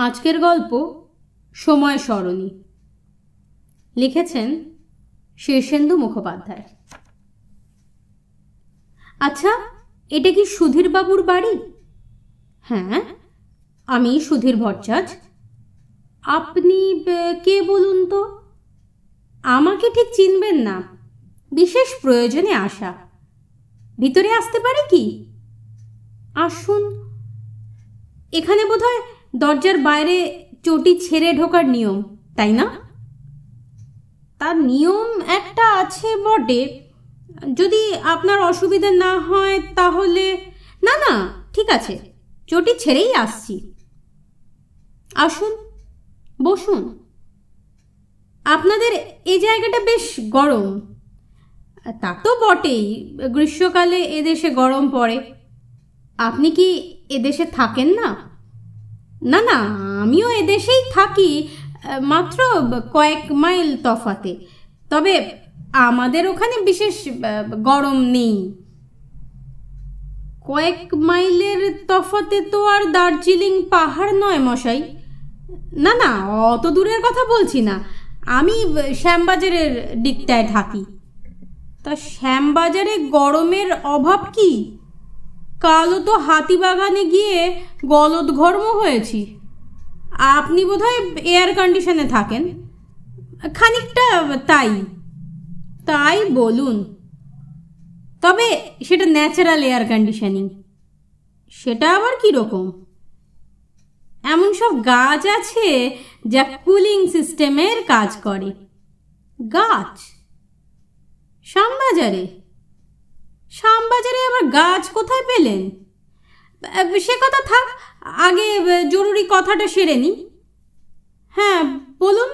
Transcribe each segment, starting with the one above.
আজকের গল্প সময় সরণী। লিখেছেন শীর্ষেন্দু মুখোপাধ্যায়। আচ্ছা এটা কি সুধীর বাবুর বাড়ি? হ্যাঁ আমি সুধীর ভট্টাচ আপনি কে বলুন তো? আমাকে ঠিক চিনবেন না। বিশেষ প্রয়োজনে আসা। ভিতরে আসতে পারে কি? আসুন। এখানে বোধহয় দরজার বাইরে চটি ছেড়ে ঢোকার নিয়ম, তাই না? তার নিয়ম একটা আছে বটে। যদি আপনার অসুবিধা না হয় তাহলে, না না, ঠিক আছে, চটি ছেড়েই আসছি। আসুন, বসুন। আপনাদের এই জায়গাটা বেশ গরম। তা তো বটেই, গ্রীষ্মকালে এদেশে গরম পড়ে। আপনি কি এদেশে থাকেন না? না না, আমিও এদেশেই থাকি, মাত্র কয়েক মাইল তফাতে। তবে আমাদের ওখানে বিশেষ, গরম নেই। কয়েক মাইলের তফাতে তো আর দার্জিলিং পাহাড় নয় মশাই। না না, অত দূরের কথা বলছি না। আমি শ্যামবাজারের দিকটায় থাকি। তা শ্যামবাজারে গরমের অভাব কি? কালও তো হাতিবাগানে গিয়ে গলদঘর্ম হয়েছি। আপনি বোধহয় এয়ার কন্ডিশনে থাকেন। খানিকটা তাই। তাই বলুন। তবে সেটা ন্যাচারাল এয়ার কন্ডিশনিং সেটা আবার কীরকম? এমন সব গাছ আছে যা কুলিং সিস্টেমের কাজ করে। গাছ? শ্যামবাজারে? শ্যামবাজারে আবার গাছ কোথায় পেলেন? সে কথা থাক, আগে জরুরি কথাটা সেরে নি। হ্যাঁ বলুন।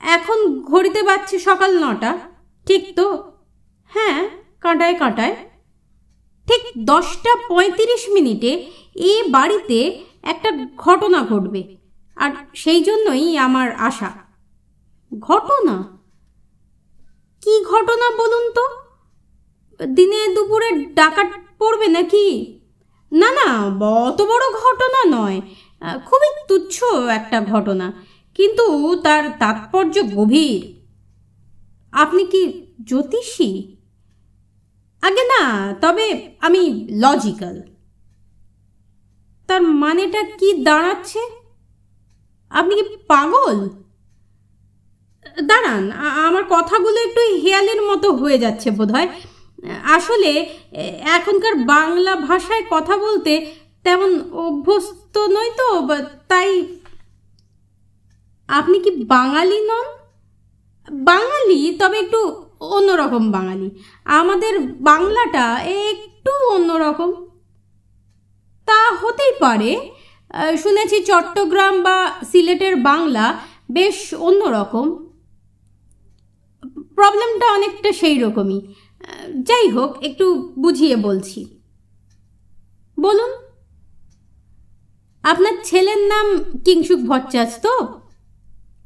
এখন ঘড়িতে বাজছে সকাল নটা, ঠিক তো? হ্যাঁ কাঁটায় কাঁটায়। ঠিক দশটা পঁয়ত্রিশ মিনিটে এ বাড়িতে একটা ঘটনা ঘটবে, আর সেই জন্যই আমার আশা। ঘটনা? কি ঘটনা বলুন তো? দিনে দুপুরে ডাকাত পড়বে নাকি? না না, অত বড় ঘটনা নয়। খুবই তুচ্ছ একটা ঘটনা, কিন্তু তার তাৎপর্য গভীর। আপনি কি জ্যোতিষী? আগে না, তবে আমি লজিক্যাল। তার মানেটা কি দাঁড়াচ্ছে? আপনি কি পাগল? দাঁড়ান আমার কথাগুলো একটু হেয়ালের মতো হয়ে যাচ্ছে বোধহয়। আসলে এখনকার বাংলা ভাষায় কথা বলতে তেমন অভ্যস্ত নই তো তাই আপনি কি বাঙালি নন? বাঙালি, তবে একটু অন্যরকম বাঙালি। আমাদের বাংলাটা একটু অন্যরকম। তা হতেই পারে শুনেছি চট্টগ্রাম বা সিলেটের বাংলা বেশ অন্যরকম। প্রবলেমটা অনেকটা সেই রকমই যাই হোক, একটু বুঝিয়ে বলছি। বলুন। আপনার ছেলের নাম কিংসুক ভট্টাচ তো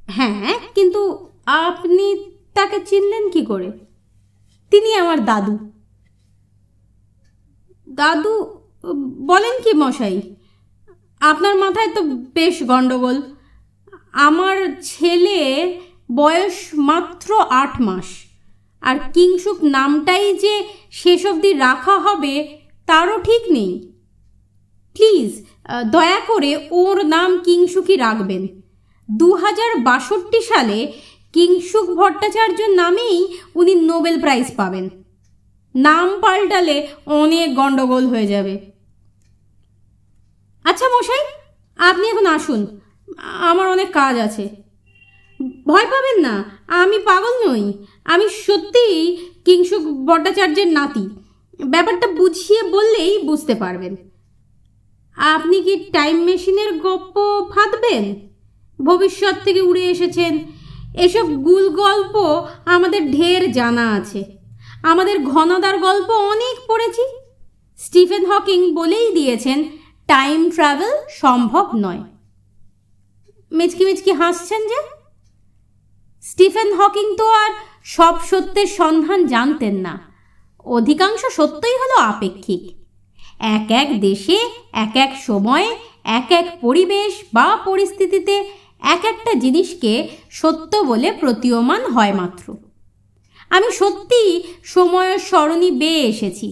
হ্যাঁ কিন্তু আপনি তাকে চিনলেন কি করে? তিনি আমার দাদু। দাদু, বলেন কি মশাই? আপনার মাথায় তো বেশ গন্ডগোল। আমার ছেলে বয়স মাত্র আট মাস। আর কিংসুক নামটাই যে শেষ অবধি রাখা হবে, তারও ঠিক নেই। প্লিজ দয়া করে ওর নাম কিংসুকই রাখবেন। দু হাজার বাষট্টি সালে কিংসুক ভট্টাচার্যর নামেই উনি নোবেল প্রাইজ পাবেন। নাম পাল্টালে অনেক গন্ডগোল হয়ে যাবে। আচ্ছা মশাই, আপনি এখন আসুন। আমার অনেক কাজ আছে। ভয় পাবেন না, আমি পাগল নই। আমি সত্যিই কিংসুক ভট্টাচার্যের নাতি। ব্যাপারটা বুঝিয়ে বললেই বুঝতে পারবেন। আপনি কি টাইম মেশিনের গপ্প ফাঁদবেন? ভবিষ্যৎ থেকে উড়ে এসেছেন। এসব গুল গল্প আমাদের ঢের জানা আছে। আমাদের ঘনদার গল্প অনেক পড়েছি। স্টিফেন হকিং বলেই দিয়েছেন, টাইম ট্রাভেল সম্ভব নয়। মিচকি মিচকি হাসছেন যে। স্টিফেন হকিং তো আর সব সত্যের সন্ধান জানতেন না। অধিকাংশ সত্যই হলো আপেক্ষিক। এক এক দেশে, এক এক সময়ে, এক এক পরিবেশ বা পরিস্থিতিতে এক একটা জিনিসকে সত্য বলে প্রতীয়মান হয় মাত্র। আমি সত্যি সময়ের স্মরণী বেয়ে এসেছি।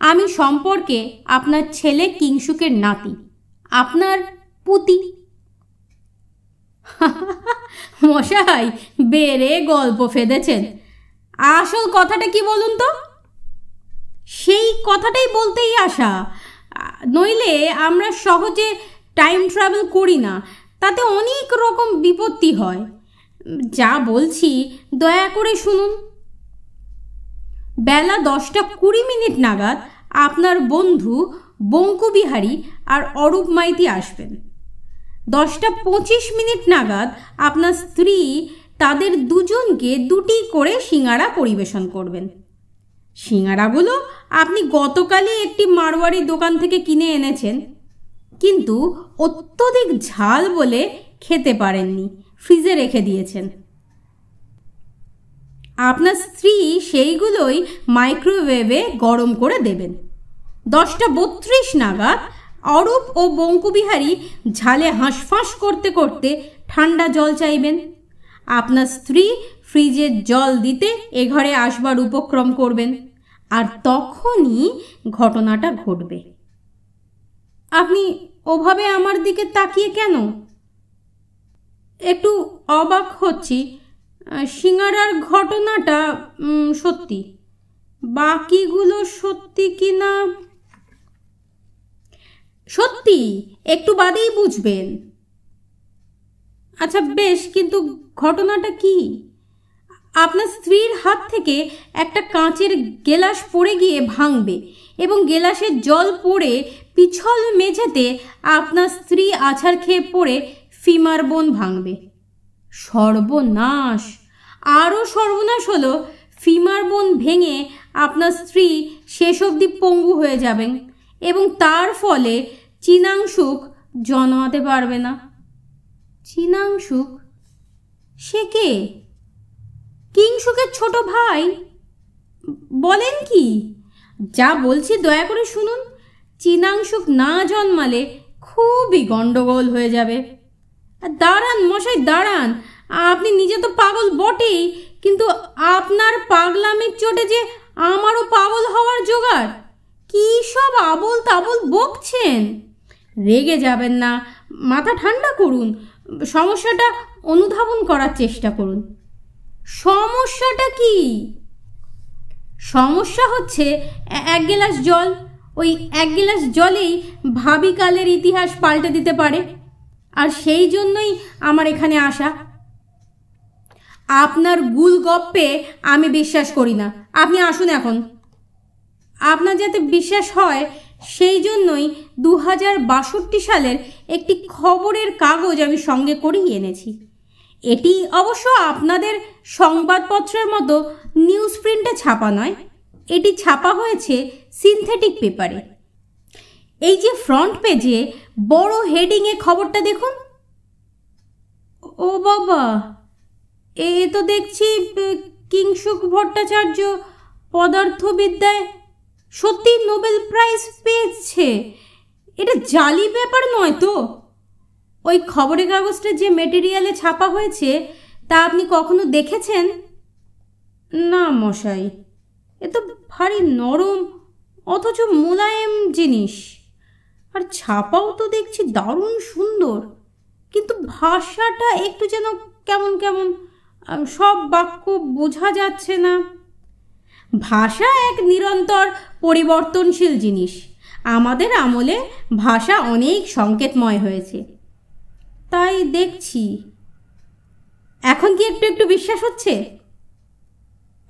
আমি সম্পর্কে আপনার ছেলে কিংসুকের নাতি, আপনার পুতি। মশাই, বেড়ে গল্প ফেদেছেন। আসল কথাটা কি বলুন তো? সেই কথাটাই বলতেই আসা। নইলে আমরা সহজে টাইম ট্রাভেল করি না, তাতে অনেক রকম বিপত্তি হয়। যা বলছি, দয়া করে শুনুন। বেলা দশটা কুড়ি মিনিট নাগাদ আপনার বন্ধু বঙ্কুবিহারী আর অরূপ মাইতি আসবেন। দশটা পঁচিশ মিনিট নাগাদ আপনার স্ত্রী তাদের দুজনকে দুটি করে সিঙ্গারা পরিবেশন করবেন। সিঙ্গারাগুলো আপনি গতকালই একটি মারোয়ারি দোকান থেকে কিনে এনেছেন, কিন্তু অত্যধিক ঝাল বলে খেতে পারেননি, ফ্রিজে রেখে দিয়েছেন। আপনার স্ত্রী সেইগুলোই মাইক্রোওয়েভে গরম করে দেবেন। দশটা বত্রিশ নাগাদ অরূপ ও বঙ্কুবিহারী ঝালে হাঁসফাঁস করতে করতে ঠান্ডা জল চাইবেন। আপনার স্ত্রী ফ্রিজের জল দিতে এ ঘরে আসবার উপক্রম করবেন। আর তখনই ঘটনাটা ঘটবে। আপনি ওভাবে আমার দিকে তাকিয়ে কেন? একটু অবাক হচ্ছি। সিঙ্গারার ঘটনাটা সত্যি। বাকিগুলো সত্যি কি না সত্যি? একটু বাদেই বুঝবেন। আচ্ছা বেশ, কিন্তু ঘটনাটা কি? আপনার স্ত্রীর হাত থেকে একটা কাঁচের গেলাস পড়ে গিয়ে ভাঙবে এবং গেলাসের জল পড়ে পিছল মেঝেতে আপনার স্ত্রী আছাড় খেয়ে পড়ে ফিমার বোন ভাঙবে। সর্বনাশ! আরও সর্বনাশ হলো, ফিমার বোন ভেঙে আপনার স্ত্রী শেষ অবধি পঙ্গু হয়ে যাবেন এবং তার ফলে চিনাংশুক জন্মাতে পারবে না। চিনাংশুক সে কে? কিংসুকের ছোট ভাই? বলেন কি? যা বলছি দয়া করে শুনুন। চিনাংশুক না জন্মালে খুবই গণ্ডগোল হয়ে যাবে। দাঁড়ান মশাই, দাঁড়ান। আপনি নিজে তো পাগল বটেই, কিন্তু আপনার পাগলামির চোটে যে আমারও পাগল হওয়ার জোগাড়। কী সব আবল তাবল বকছেন? রেগে যাবেন না। মাথা ঠান্ডা করুন। সমস্যাটা অনুধাবন করার চেষ্টা করুন। সমস্যাটা কি? সমস্যা হচ্ছে এক গেলাস জল। ওই এক গেলাস জলেই ভাবিকালের ইতিহাস পাল্টে দিতে পারে। আর সেই জন্যই আমার এখানে আসা। আপনার গুল গপ্পে আমি বিশ্বাস করি না। আপনি আসুন এখন। আপনার যাতে বিশ্বাস হয় সেই জন্যই দু হাজার বাষট্টি সালের একটি খবরের কাগজ আমি সঙ্গে করেই এনেছি। এটি অবশ্য আপনাদের সংবাদপত্রের মতো নিউজ প্রিন্টে ছাপা নয়, এটি ছাপা হয়েছে সিনথেটিক পেপারে এই যে ফ্রন্ট পেজে বড় হেডিংয়ে খবরটা দেখুন। ও বাবা, এ তো দেখছি, কিংসুক ভট্টাচার্য পদার্থবিদ্যায় সত্যি নোবেল প্রাইজ পেয়েছে। এটা জালি ব্যাপার নয় তো। ওই খবরের কাগজটা যে মেটেরিয়ালে ছাপা হয়েছে, তা আপনি কখনো দেখেছেন? না মশাই, এ তো ভারী নরম, অথচ মোলায়েম জিনিস। আর ছাপাও তো দেখছি দারুণ সুন্দর, কিন্তু ভাষাটা একটু যেন কেমন কেমন সব বাক্য বোঝা যাচ্ছে না। ভাষা এক নিরন্তর পরিবর্তনশীল জিনিস। আমাদের আমলে ভাষা অনেক সংকেতময় হয়েছে। তাই দেখছি। এখন কি একটু একটু বিশ্বাস হচ্ছে?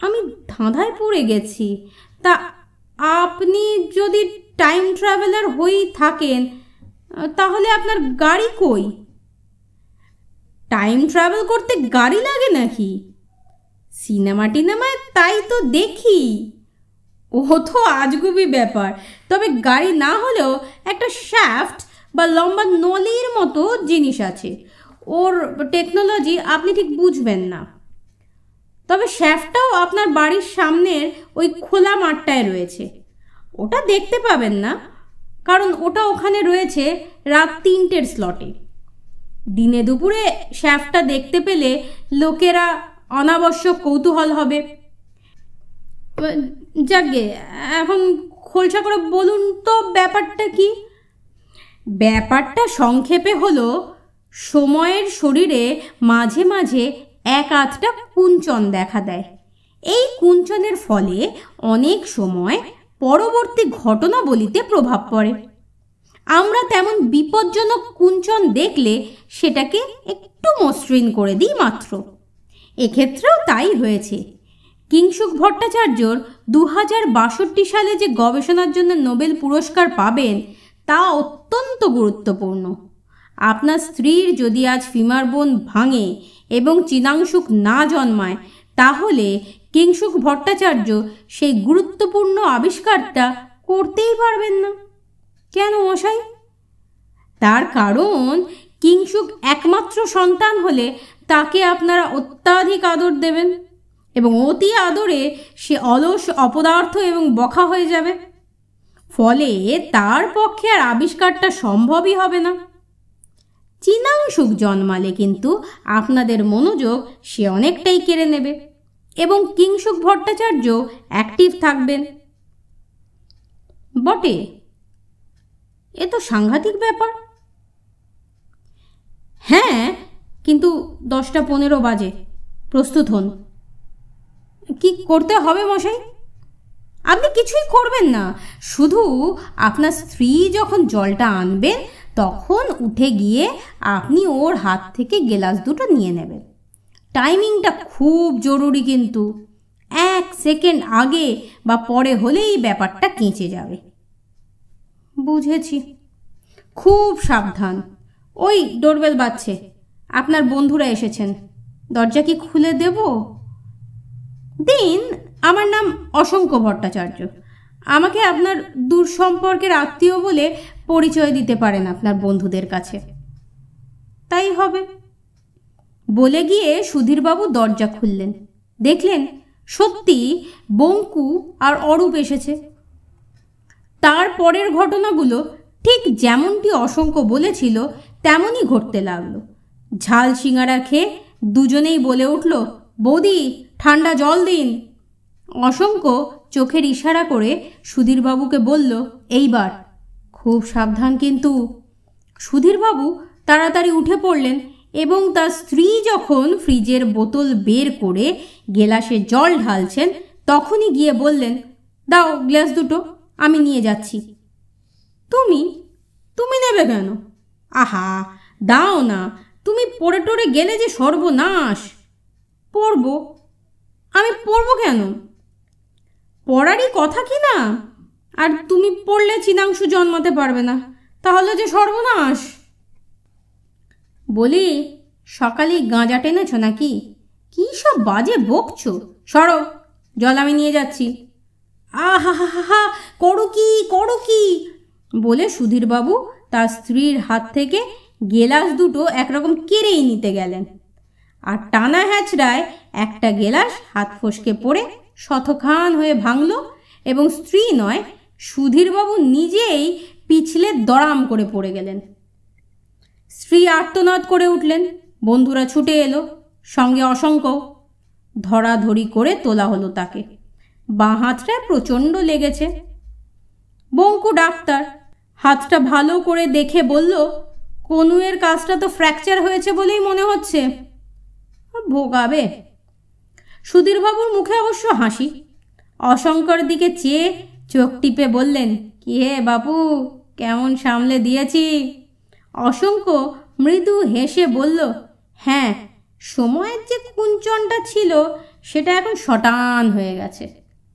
আমি ধাঁধায় পড়ে গেছি। তা আপনি যদি টাইম ট্রাভেলার হয়েই থাকেন, তাহলে আপনার গাড়ি কই? টাইম ট্রাভেল করতে গাড়ি লাগে নাকি? সিনেমা টিনেমায় তাই তো দেখি। ও তো আজগুবি ব্যাপার। তবে গাড়ি না হলেও একটা শ্যাফট বা লম্বা নলির মতো জিনিস আছে। ওর টেকনোলজি আপনি ঠিক বুঝবেন না। তবে শ্যাফটাও আপনার বাড়ির সামনের ওই খোলা মাঠটায় রয়েছে। ওটা দেখতে পাবেন না, কারণ ওটা ওখানে রয়েছে রাত তিনটের স্লটে দিনে দুপুরে শ্যাফটা দেখতে পেলে লোকেরা অনাবশ্যক কৌতূহল হবে। যাকে এখন খোলসা করে বলুন তো ব্যাপারটা কি? ব্যাপারটা সংক্ষেপে হলো সময়ের শরীরে মাঝে মাঝে এক আধটা কুঞ্চন দেখা দেয়। এই কুঞ্চনের ফলে অনেক সময় পরবর্তী ঘটনাবলিতে প্রভাব পড়ে। আমরা তেমন বিপজ্জনক কুঞ্চন দেখলে সেটাকে একটু মসৃণ করে দিই মাত্র। এক্ষেত্রেও তাই হয়েছে। কিংসুক ভট্টাচার্যর দু হাজার বাষট্টি সালে যে গবেষণার জন্য নোবেল পুরস্কার পাবেন, তা অত্যন্ত গুরুত্বপূর্ণ। আপনার স্ত্রীর যদি আজ ফিমার বোন ভাঙে এবং চিনাংশুক না জন্মায়, তাহলে কিংসুক ভট্টাচার্য সেই গুরুত্বপূর্ণ আবিষ্কারটা করতেই পারবেন না। কেন মশাই? তার কারণ কিংসুক একমাত্র সন্তান হলে তাকে আপনারা অত্যাধিক আদর দেবেন এবং অতি আদরে সে অলস, অপদার্থ এবং বখা হয়ে যাবে। ফলে তার পক্ষে আর আবিষ্কারটা সম্ভবই হবে না। চিনাংশুক জন্মালে কিন্তু আপনাদের মনোযোগ সে অনেকটাই কেড়ে নেবে এবং কিংসুক ভট্টাচার্য অ্যাক্টিভ থাকবেন। বটে, এ তো সাংঘাতিক ব্যাপার। হ্যাঁ কিন্তু দশটা পনেরো বাজে। প্রস্তুত হন। কি করতে হবে মশাই? আপনি কিছুই করবেন না। শুধু আপনার স্ত্রী যখন জলটা আনবেন, তখন উঠে গিয়ে আপনি ওর হাত থেকে গেলাস দুটো নিয়ে নেবেন। টাইমিংটা খুব জরুরি কিন্তু। এক সেকেন্ড আগে বা পরে হলেই ব্যাপারটা কেঁচে যাবে। বুঝেছি। খুব সাবধান। ওই ডোরবেল বাজছে। আপনার বন্ধুরা এসেছেন। দরজা কি খুলে দেব? দিন, আমার নাম অসংখ্য ভট্টাচার্য। আমাকে আপনার দূর সম্পর্কের আত্মীয় বলে পরিচয় দিতে পারেন আপনার বন্ধুদের কাছে। তাই হবে। বলে গিয়ে সুধীরবাবু দরজা খুললেন। দেখলেন সত্যি বঙ্কু আর অরূপ এসেছে। তার পরের ঘটনাগুলো ঠিক যেমনটি অসংখ্য বলেছিল, তেমনই ঘটতে লাগল। ঝাল সিঙ্গারা খেয়ে দুজনেই বলে উঠল, বৌদি, ঠান্ডা জল দিন। অসংখ্য চোখের ইশারা করে সুধীরবাবুকে বলল, এইবার। খুব সাবধান কিন্তু। সুধীরবাবু তাড়াতাড়ি উঠে পড়লেন এবং তার স্ত্রী যখন ফ্রিজের বোতল বের করে গেলাসে জল ঢালছেন, তখনই গিয়ে বললেন, দাও গ্লাস দুটো, আমি নিয়ে যাচ্ছি। তুমি? তুমি নেবে কেন? আহা, দাও না। তুমি পড়ে টরে গেলে যে সর্বনাশ। পড়ব। আমি পড়ব কেন? পড়ারই কথা কি না? আর তুমি পড়লে চিনাংশু জন্মাতে পারবে না, তাহলে যে সর্বনাশ। বলি সকালে গাঁজা টেনেছ নাকি? কী সব বাজে বকছ? সরো, জল আমি নিয়ে যাচ্ছি। আহা হা হা করো কি করো কি? বলে সুধীরবাবু তার স্ত্রীর হাত থেকে গেলাস দুটো একরকম কেড়েই নিতে গেলেন। আর টানা হ্যাচড়ায় একটা গেলাস হাত ফসকে পড়ে শতখান হয়ে ভাঙল এবং স্ত্রী নয়, সুধীরবাবু নিজেই পিছলে দড়াম করে পড়ে গেলেন। স্ত্রী আর্তনাদ করে উঠলেন, বন্ধুরা ছুটে এলো, সঙ্গে অসংখ্য। ধরাধরি করে তোলা হলো তাকে। বাঁ হাতটায় প্রচণ্ড লেগেছে। বঙ্কু ডাক্তার, হাতটা ভালো করে দেখে বলল কনুয়ের কাজটা তো ফ্র্যাকচার হয়েছে বলেই মনে হচ্ছে। ভোগাবে। সুধীরবাবুর মুখে অবশ্য হাসি। অশঙ্কর দিকে চেয়ে চোখ টিপে বললেন, কি হে বাপু, কেমন সামলে দিয়েছি? অসংখ্য মৃদু হেসে বলল হ্যাঁ সময়ের যে কুঞ্চনটা ছিল, সেটা এখন শটান হয়ে গেছে।